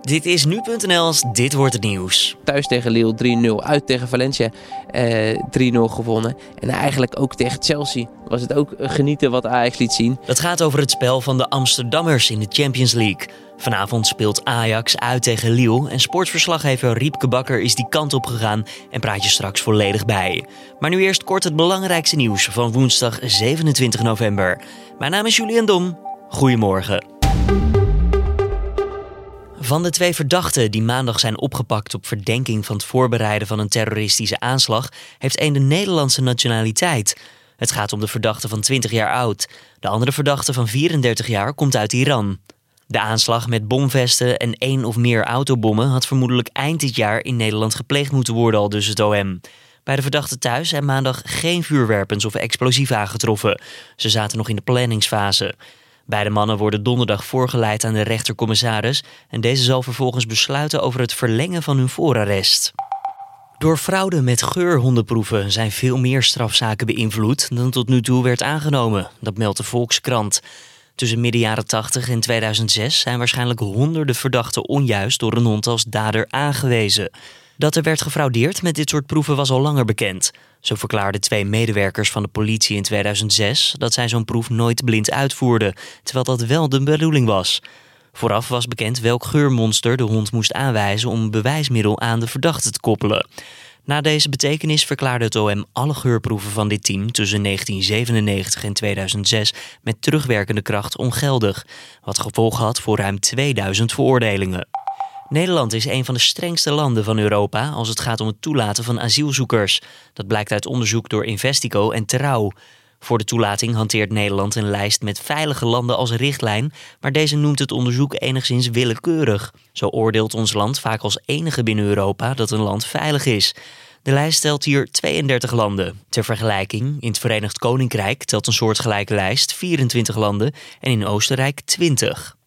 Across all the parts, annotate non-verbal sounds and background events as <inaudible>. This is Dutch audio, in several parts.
Dit is nu.nl dit wordt het nieuws. Thuis tegen Lille 3-0, uit tegen Valencia eh, 3-0 gewonnen. En eigenlijk ook tegen Chelsea was het ook genieten wat Ajax liet zien. Het gaat over het spel van de Amsterdammers in de Champions League. Vanavond speelt Ajax uit tegen Lille en sportverslaggever Riepke Bakker is die kant op gegaan en praat je straks volledig bij. Maar nu eerst kort het belangrijkste nieuws van woensdag 27 november. Mijn naam is Julian Dom. Goedemorgen. Van de twee verdachten die maandag zijn opgepakt op verdenking van het voorbereiden van een terroristische aanslag, heeft één de Nederlandse nationaliteit. Het gaat om de verdachte van 20 jaar oud. De andere verdachte van 34 jaar komt uit Iran. De aanslag met bomvesten en één of meer autobommen had vermoedelijk eind dit jaar in Nederland gepleegd moeten worden, al dus het OM. Bij de verdachten thuis zijn maandag geen vuurwerpens of explosieven aangetroffen. Ze zaten nog in de planningsfase. Beide mannen worden donderdag voorgeleid aan de rechtercommissaris en deze zal vervolgens besluiten over het verlengen van hun voorarrest. Door fraude met geurhondenproeven zijn veel meer strafzaken beïnvloed dan tot nu toe werd aangenomen, dat meldt de Volkskrant. Tussen midden jaren 80 en 2006 zijn waarschijnlijk honderden verdachten onjuist door een hond als dader aangewezen. Dat er werd gefraudeerd met dit soort proeven was al langer bekend. Zo verklaarden twee medewerkers van de politie in 2006 dat zij zo'n proef nooit blind uitvoerden, terwijl dat wel de bedoeling was. Vooraf was bekend welk geurmonster de hond moest aanwijzen om een bewijsmiddel aan de verdachte te koppelen. Na deze betekenis verklaarde het OM alle geurproeven van dit team tussen 1997 en 2006 met terugwerkende kracht ongeldig, wat gevolgen had voor ruim 2000 veroordelingen. Nederland is een van de strengste landen van Europa als het gaat om het toelaten van asielzoekers. Dat blijkt uit onderzoek door Investico en Trouw. Voor de toelating hanteert Nederland een lijst met veilige landen als richtlijn, maar deze noemt het onderzoek enigszins willekeurig. Zo oordeelt ons land vaak als enige binnen Europa dat een land veilig is. De lijst stelt hier 32 landen. Ter vergelijking, in het Verenigd Koninkrijk telt een soortgelijke lijst 24 landen en in Oostenrijk 20.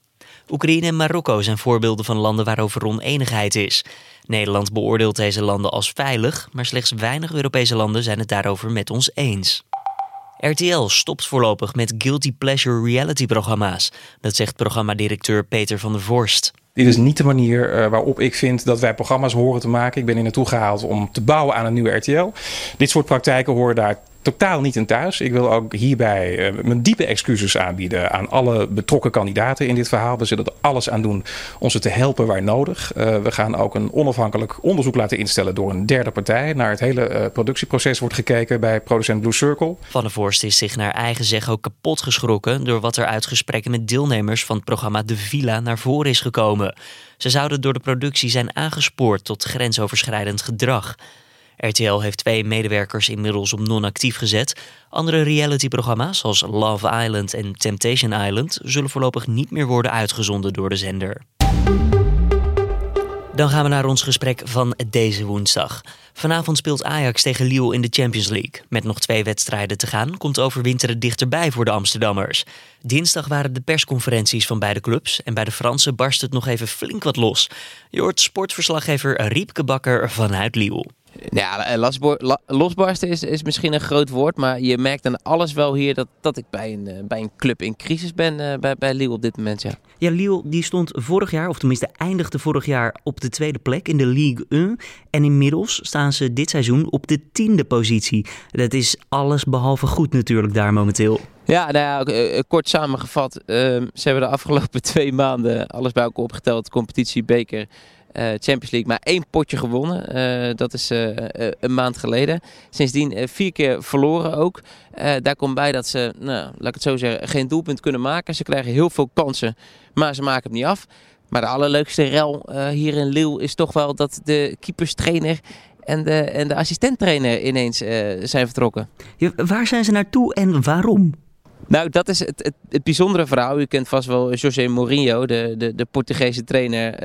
Oekraïne en Marokko zijn voorbeelden van landen waarover oneenigheid is. Nederland beoordeelt deze landen als veilig, maar slechts weinig Europese landen zijn het daarover met ons eens. RTL stopt voorlopig met guilty pleasure reality programma's. Dat zegt programmadirecteur Peter van der Vorst. Dit is niet de manier uh, waarop ik vind dat wij programma's horen te maken. Ik ben hier naartoe gehaald om te bouwen aan een nieuwe RTL. Dit soort praktijken horen daar totaal niet in thuis. Ik wil ook hierbij uh, mijn diepe excuses aanbieden aan alle betrokken kandidaten in dit verhaal. We zullen er alles aan doen om ze te helpen waar nodig. Uh, we gaan ook een onafhankelijk onderzoek laten instellen door een derde partij. Naar het hele uh, productieproces wordt gekeken bij producent Blue Circle. Van der Vorst is zich naar eigen zeggen ook kapot geschrokken door wat er uit gesprekken met deelnemers van het programma De Villa naar voren is gekomen. Ze zouden door de productie zijn aangespoord tot grensoverschrijdend gedrag. RTL heeft twee medewerkers inmiddels op non-actief gezet. Andere realityprogramma's zoals Love Island en Temptation Island zullen voorlopig niet meer worden uitgezonden door de zender. Dan gaan we naar ons gesprek van deze woensdag. Vanavond speelt Ajax tegen Lille in de Champions League. Met nog twee wedstrijden te gaan komt overwinteren dichterbij voor de Amsterdammers. Dinsdag waren de persconferenties van beide clubs en bij de Fransen barst het nog even flink wat los. Je hoort sportverslaggever Riepke Bakker vanuit Lille. Ja, losbarsten is, is misschien een groot woord, maar je merkt aan alles wel hier dat, dat ik bij een, bij een club in crisis ben uh, bij, bij Lille op dit moment. Ja. ja, Lille die stond vorig jaar, of tenminste eindigde vorig jaar op de tweede plek in de Ligue 1. En inmiddels staan ze dit seizoen op de tiende positie. Dat is alles behalve goed natuurlijk daar momenteel. Ja, nou ja, kort samengevat. Uh, ze hebben de afgelopen <laughs> twee maanden alles bij elkaar opgeteld. Competitie, beker, Champions League maar één potje gewonnen. Uh, dat is uh, een maand geleden. Sindsdien vier keer verloren ook. daar komt bij dat ze, nou, laat ik het zo zeggen, geen doelpunt kunnen maken. Ze krijgen heel veel kansen, maar ze maken het niet af. Maar de allerleukste rel hier in Lille is toch wel dat de keeperstrainer en de, en de assistenttrainer ineens zijn vertrokken. Waar zijn ze naartoe en waarom? Nou, dat is het, het, bijzondere verhaal. U kent vast wel José Mourinho, de, de, de Portugese trainer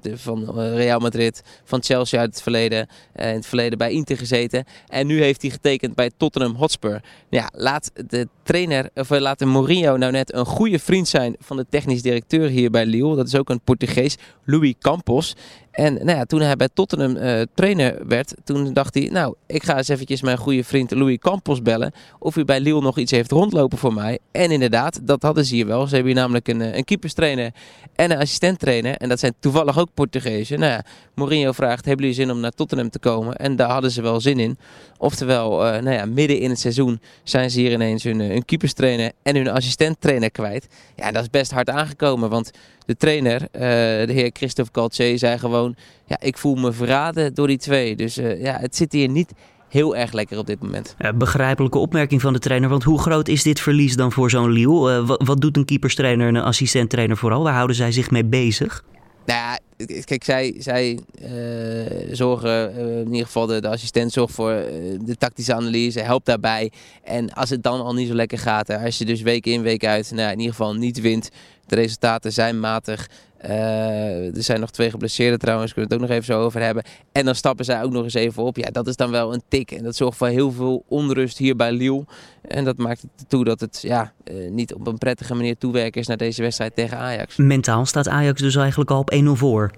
de, van Real Madrid, van Chelsea uit het verleden. Uh, in het verleden bij Inter gezeten. En nu heeft hij getekend bij Tottenham Hotspur. Ja, laat de trainer, of eh, laat de Mourinho nou net een goede vriend zijn van de technisch directeur hier bij Lille. Dat is ook een Portugees, Louis Campos. En nou toen hij bij Tottenham uh, trainer werd, toen dacht hij, nou, ik ga eens eventjes mijn goede vriend Louis Campos bellen of hij bij Lille nog iets heeft rondlopen voor mij. En inderdaad, dat hadden ze hier wel. Ze hebben hier namelijk een, een keeperstrainer en een assistenttrainer. En dat zijn toevallig ook Portugezen. Nou ja, Mourinho vraagt, hebben jullie zin om naar Tottenham te komen? En daar hadden ze wel zin in. Oftewel, nou ja, midden in het seizoen zijn ze hier ineens hun, hun keeperstrainer en hun assistenttrainer kwijt. Ja, dat is best hard aangekomen, want de trainer, uh, de heer Christophe Calce, zei gewoon... Ja, ik voel me verraden door die twee. Dus uh, ja, het zit hier niet heel erg lekker op dit moment. Begrijpelijke opmerking van de trainer. Want hoe groot is dit verlies dan voor zo'n Lille? Uh, wat, wat, doet een keeperstrainer en een assistenttrainer vooral? Waar houden zij zich mee bezig? Nou ja, kijk, zij, zij uh, zorgen, uh, in ieder geval de, de assistent zorgt voor uh, de tactische analyse, helpt daarbij. En als het dan al niet zo lekker gaat, hè, als je dus week in, week uit, nou, in ieder geval niet wint, de resultaten zijn matig. er zijn nog twee geblesseerden trouwens, kunnen we het ook nog even zo over hebben. En dan stappen zij ook nog eens even op. Ja, dat is dan wel een tik. En dat zorgt voor heel veel onrust hier bij Lille. En dat maakt het toe dat het ja, niet op een prettige manier toewerken is naar deze wedstrijd tegen Ajax. Mentaal staat Ajax dus eigenlijk al op 1-0 voor.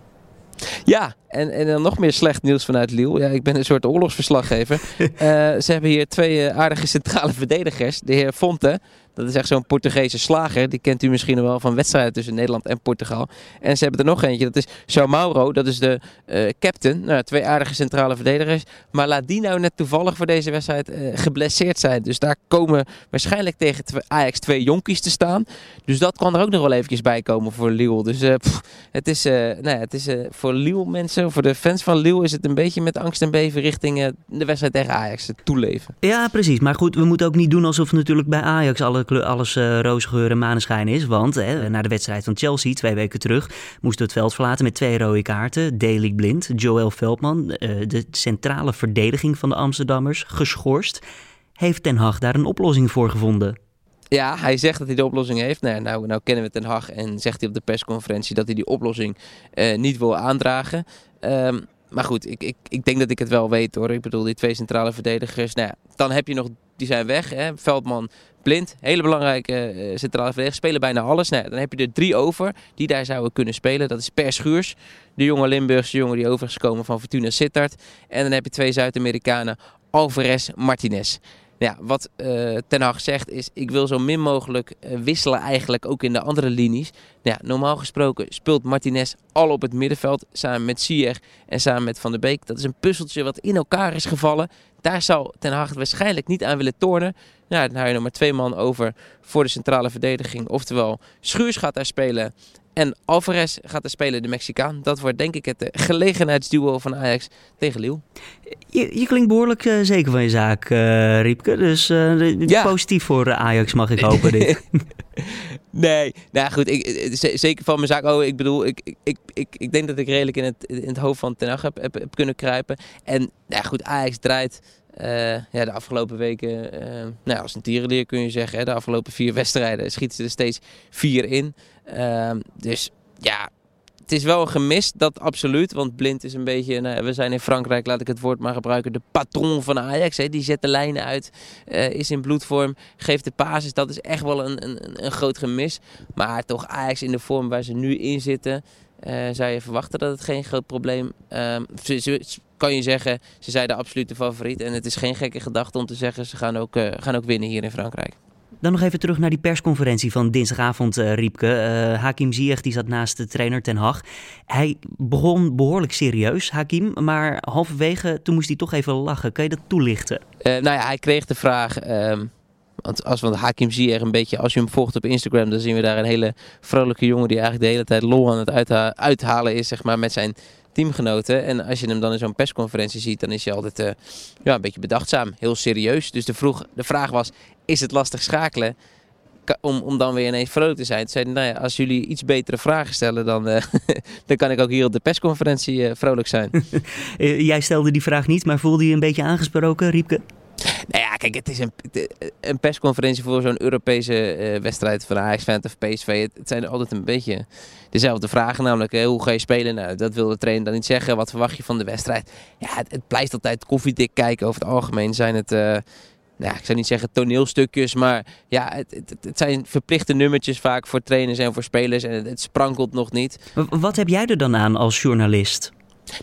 Ja, en, en dan nog meer slecht nieuws vanuit Lille. Ja, ik ben een soort oorlogsverslaggever. uh, <laughs> ze hebben hier twee aardige centrale verdedigers. De heer Fonte, dat is echt zo'n Portugese slager. Die kent u misschien wel van wedstrijden tussen Nederland en Portugal. En ze hebben er nog eentje. Dat is João Mauro. Dat is de uh, captain. Nou, twee aardige centrale verdedigers. Maar laat die nou net toevallig voor deze wedstrijd uh, geblesseerd zijn. Dus daar komen waarschijnlijk tegen Ajax twee jonkies te staan. Dus dat kan er ook nog wel eventjes bij komen voor Lille. Dus pff, het is, nou ja, het is voor Lille mensen, voor de fans van Lille is het een beetje met angst en beven richting de wedstrijd tegen Ajax toeleven. Ja, precies. Maar goed, we moeten ook niet doen alsof natuurlijk bij Ajax alle alles uh, roze geur en maneschijn is. Want hè, na de wedstrijd van Chelsea twee weken terug moesten we het veld verlaten met twee rode kaarten. Daily Blind, Joel Veldman, uh, de centrale verdediging van de Amsterdammers, geschorst. Heeft Ten Hag daar een oplossing voor gevonden? Ja, hij zegt dat hij de oplossing heeft. Nou, nou, nou kennen we Ten Hag en zegt hij op de persconferentie dat hij die oplossing uh, niet wil aandragen. Um, maar goed, ik, ik, ik denk dat ik het wel weet hoor. Ik bedoel, die twee centrale verdedigers. Nou dan heb je nog, die zijn weg. Hè? Veldman, Blind, hele belangrijke uh, centrale verdedigers. Spelen bijna alles. Nou dan heb je er drie over die daar zouden kunnen spelen. Dat is Per Schuurs, de jonge Limburgse jongen die over is gekomen van Fortuna Sittard. En dan heb je twee Zuid-Amerikanen, Alvarez, Martinez. Ja, wat uh, Ten Hag zegt is, ik wil zo min mogelijk uh, wisselen eigenlijk ook in de andere linies. Nou ja, normaal gesproken speelt Martinez al op het middenveld samen met Sier en samen met Van der Beek. Dat is een puzzeltje wat in elkaar is gevallen. Daar zal Ten Hag waarschijnlijk niet aan willen tornen. Nou, dan hou je nog maar twee man over voor de centrale verdediging. Oftewel, Schuurs gaat daar spelen en Alvarez gaat er spelen, de Mexicaan. Dat wordt denk ik het gelegenheidsduo van Ajax tegen Lille. Je, je klinkt behoorlijk uh, zeker van je zaak, uh, Riepke. Dus uh, ja. positief voor Ajax mag ik hopen dit. <laughs> nee, nou goed, ik, zeker van mijn zaak. Oh, ik bedoel, ik, ik, ik, ik denk dat ik redelijk in het, in het hoofd van Ten Hag heb, heb, heb kunnen kruipen. En nou goed, Ajax draait... Uh, ja, de afgelopen weken, nou, als een tierenleer kun je zeggen, hè, de afgelopen vier wedstrijden schieten ze er steeds vier in. Uh, dus ja, het is wel een gemis, dat absoluut. Want Blind is een beetje, nou, we zijn in Frankrijk, laat ik het woord maar gebruiken, de patron van Ajax. Hè. Die zet de lijnen uit, uh, is in bloedvorm, geeft de basis. Dat is echt wel een, een, een groot gemis. Maar toch Ajax in de vorm waar ze nu in zitten, uh, zou je verwachten dat het geen groot probleem is kan je zeggen, ze zijn de absolute favoriet. En het is geen gekke gedachte om te zeggen, ze gaan ook, gaan ook winnen hier in Frankrijk. Dan nog even terug naar die persconferentie van dinsdagavond, uh, Riepke. Uh, Hakim Ziyech die zat naast de trainer Ten Hag. Hij begon behoorlijk serieus, Hakim. Maar halverwege, toen moest hij toch even lachen. Kan je dat toelichten? nou ja, hij kreeg de vraag... Ehm, want als we Hakim Ziyech een beetje, als je hem volgt op Instagram, dan zien we daar een hele vrolijke jongen die eigenlijk de hele tijd lol aan het uithalen is, zeg maar, met zijn teamgenoten. En als je hem dan in zo'n persconferentie ziet, dan is hij altijd uh, ja, een beetje bedachtzaam, heel serieus. Dus de, vroeg, de vraag was, is het lastig schakelen? Om, om dan weer ineens vrolijk te zijn. Toen zei nou ja, als jullie iets betere vragen stellen, dan, uh, <laughs> dan kan ik ook hier op de persconferentie uh, vrolijk zijn. <laughs> Jij stelde die vraag niet, maar voelde je een beetje aangesproken, Riepke? Ja, kijk, het is een, persconferentie voor zo'n Europese uh, wedstrijd van Ajax, Fan of PSV. Het, zijn altijd een beetje dezelfde vragen, namelijk hè, hoe ga je spelen? Nou, dat wil de trainer dan niet zeggen. Wat verwacht je van de wedstrijd? Ja, het, blijft altijd koffiedik kijken. Over het algemeen zijn het... Uh, nou, ik zou niet zeggen toneelstukjes, maar ja, het, het, zijn verplichte nummertjes vaak voor trainers en voor spelers en het sprankelt nog niet. Wat heb jij er dan aan als journalist?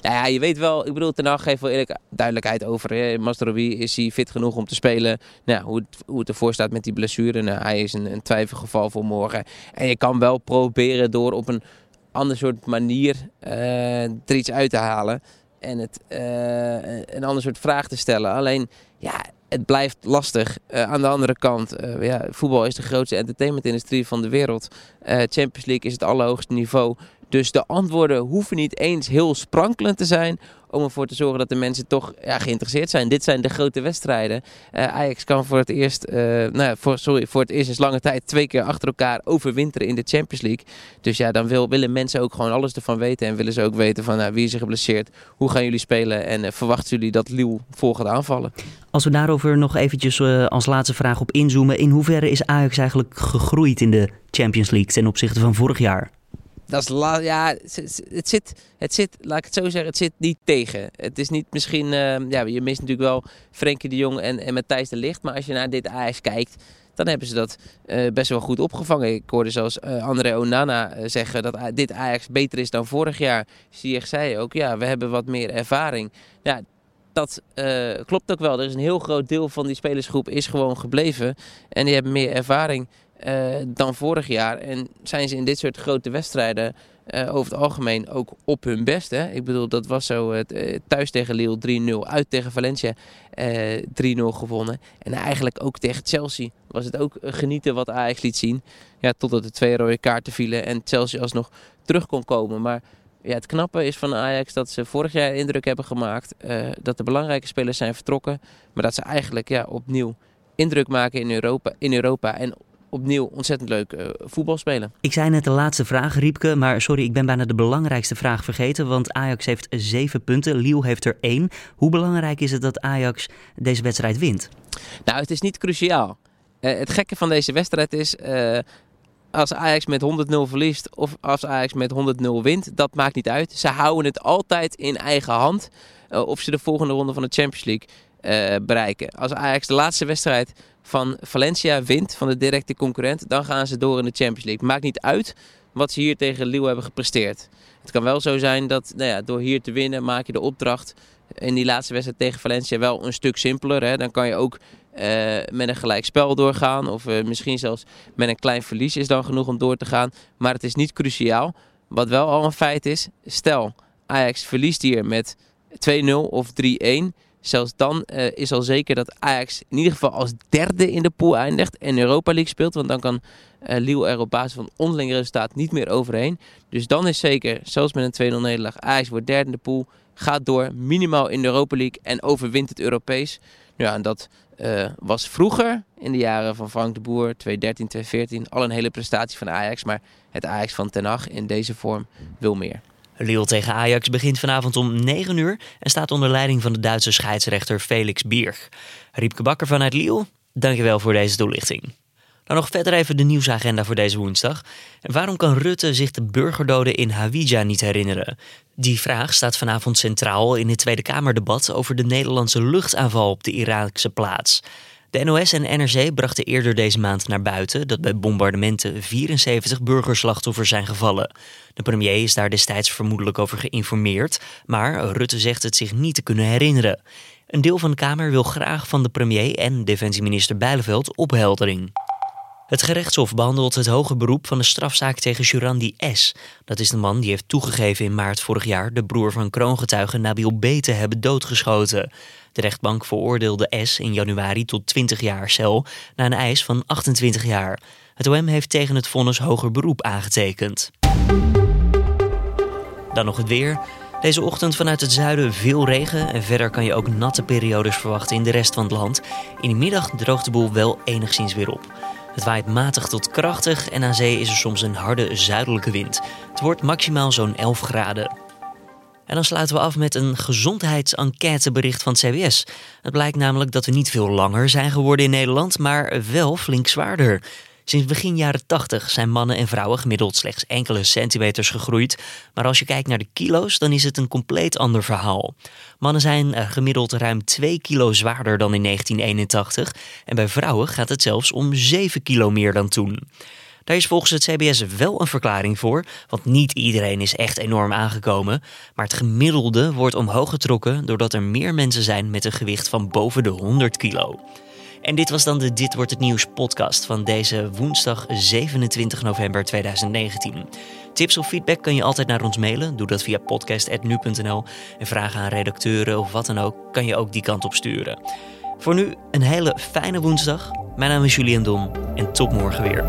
Nou ja, je weet wel, ik bedoel, Ten Hag geeft wel eerlijk duidelijkheid over. Hè. Is hij fit genoeg om te spelen? Nou, hoe, het, hoe het ervoor staat met die blessure. Nou, hij is een, een twijfelgeval voor morgen. En je kan wel proberen door op een ander soort manier uh, er iets uit te halen. En het, uh, een ander soort vraag te stellen. Alleen, ja, het blijft lastig. Uh, aan de andere kant, ja, voetbal is de grootste entertainmentindustrie van de wereld. Champions League is het allerhoogste niveau. Dus de antwoorden hoeven niet eens heel sprankelend te zijn om ervoor te zorgen dat de mensen toch ja, geïnteresseerd zijn. Dit zijn de grote wedstrijden. Uh, Ajax kan voor het eerst, uh, nou, voor, sorry, voor het eerst in lange tijd twee keer achter elkaar overwinteren in de Champions League. Dus ja, dan wil, willen mensen ook gewoon alles ervan weten en willen ze ook weten van nou, wie is er geblesseerd, hoe gaan jullie spelen en uh, verwachten jullie dat Lille vol gaat aanvallen. Als we daarover nog eventjes als laatste vraag op inzoomen, in hoeverre is Ajax eigenlijk gegroeid in de Champions League ten opzichte van vorig jaar? Dat ja, het, zit, het zit, laat ik het zo zeggen, het zit niet tegen. Het is niet misschien, uh, ja, je mist natuurlijk wel Frenkie de Jong en, en Matthijs de Licht. Maar als je naar dit Ajax kijkt, dan hebben ze dat uh, best wel goed opgevangen. Ik hoorde zelfs uh, André Onana zeggen dat dit Ajax beter is dan vorig jaar. Ziyech zei ook, ja, we hebben wat meer ervaring. Ja, dat klopt ook wel. Er is een heel groot deel van die spelersgroep is gewoon gebleven. En die hebben meer ervaring. Uh, dan vorig jaar. En zijn ze in dit soort grote wedstrijden uh, over het algemeen ook op hun best. Hè? Ik bedoel, dat was zo uh, thuis tegen Lille 3-0, uit tegen Valencia 3-0 gewonnen. En eigenlijk ook tegen Chelsea was het ook genieten wat Ajax liet zien. Ja, totdat de twee rode kaarten vielen en Chelsea alsnog terug kon komen. Maar ja, het knappe is van Ajax dat ze vorig jaar indruk hebben gemaakt. dat de belangrijke spelers zijn vertrokken. Maar dat ze eigenlijk ja, opnieuw indruk maken in Europa, in Europa en opnieuw ontzettend leuk uh, voetbal spelen. Ik zei net de laatste vraag, Riepke, maar sorry, ik ben bijna de belangrijkste vraag vergeten. Want Ajax heeft zeven punten, Liel heeft er één. Hoe belangrijk is het dat Ajax deze wedstrijd wint? Nou, het is niet cruciaal. Uh, het gekke van deze wedstrijd is, uh, als Ajax met 100-0 verliest of als Ajax met 100-0 wint, dat maakt niet uit. Ze houden het altijd in eigen hand of ze de volgende ronde van de Champions League bereiken. Als Ajax de laatste wedstrijd van Valencia wint, van de directe concurrent, dan gaan ze door in de Champions League. Maakt niet uit wat ze hier tegen Lille hebben gepresteerd. Het kan wel zo zijn dat nou ja, door hier te winnen maak je de opdracht in die laatste wedstrijd tegen Valencia wel een stuk simpeler. Hè. Dan kan je ook uh, met een gelijk spel doorgaan of uh, misschien zelfs met een klein verlies is dan genoeg om door te gaan. Maar het is niet cruciaal. Wat wel al een feit is, stel Ajax verliest hier met 2-0 of 3-1 Zelfs dan uh, is al zeker dat Ajax in ieder geval als derde in de pool eindigt en Europa League speelt. Want dan kan uh, er op basis van onderling resultaat niet meer overheen. Dus dan is zeker, zelfs met een 2-0 nederlaag, Ajax wordt derde in de pool. Gaat door, minimaal in de Europa League en overwint het Europees. Ja, en dat uh, was vroeger, in de jaren van Frank de Boer, 2013, 2014, al een hele prestatie van Ajax. Maar het Ajax van Ten Hag in deze vorm wil meer. Lille tegen Ajax begint vanavond om 9 uur en staat onder leiding van de Duitse scheidsrechter Felix Bierg. Riepke Bakker vanuit Lille, dankjewel voor deze toelichting. Dan nog verder even de nieuwsagenda voor deze woensdag. En waarom kan Rutte zich de burgerdoden in Hawija niet herinneren? Die vraag staat vanavond centraal in het Tweede Kamerdebat over de Nederlandse luchtaanval op de Iraakse plaats. De NOS en NRC brachten eerder deze maand naar buiten dat bij bombardementen 74 burgerslachtoffers zijn gevallen. De premier is daar destijds vermoedelijk over geïnformeerd, maar Rutte zegt het zich niet te kunnen herinneren. Een deel van de Kamer wil graag van de premier en defensieminister Bijleveld opheldering. Het gerechtshof behandelt het hoge beroep van de strafzaak tegen Jurandi S. Dat is de man die heeft toegegeven in maart vorig jaar de broer van kroongetuige Nabil B. te hebben doodgeschoten. De rechtbank veroordeelde S in januari tot 20 jaar cel na een eis van 28 jaar. Het OM heeft tegen het vonnis hoger beroep aangetekend. Dan nog het weer. Deze ochtend vanuit het zuiden veel regen en verder kan je ook natte periodes verwachten in de rest van het land. In de middag droogt de boel wel enigszins weer op. Het waait matig tot krachtig en aan zee is er soms een harde zuidelijke wind. Het wordt maximaal zo'n 11 graden. En dan sluiten we af met een gezondheidsenquêtebericht van het CBS. Het blijkt namelijk dat we niet veel langer zijn geworden in Nederland, maar wel flink zwaarder. Sinds begin jaren 80 zijn mannen en vrouwen gemiddeld slechts enkele centimeters gegroeid. Maar als je kijkt naar de kilo's, dan is het een compleet ander verhaal. Mannen zijn eh, gemiddeld ruim 2 kilo zwaarder dan in 1981. En bij vrouwen gaat het zelfs om 7 kilo meer dan toen. Daar is volgens het CBS wel een verklaring voor, want niet iedereen is echt enorm aangekomen. Maar het gemiddelde wordt omhoog getrokken doordat er meer mensen zijn met een gewicht van boven de 100 kilo. En dit was dan de Dit wordt het nieuws podcast van deze woensdag 27 november 2019. Tips of feedback kan je altijd naar ons mailen. Doe dat via podcast.nu.nl. En vragen aan redacteuren of wat dan ook kan je ook die kant op sturen. Voor nu een hele fijne woensdag. Mijn naam is Julian Dom en tot morgen weer.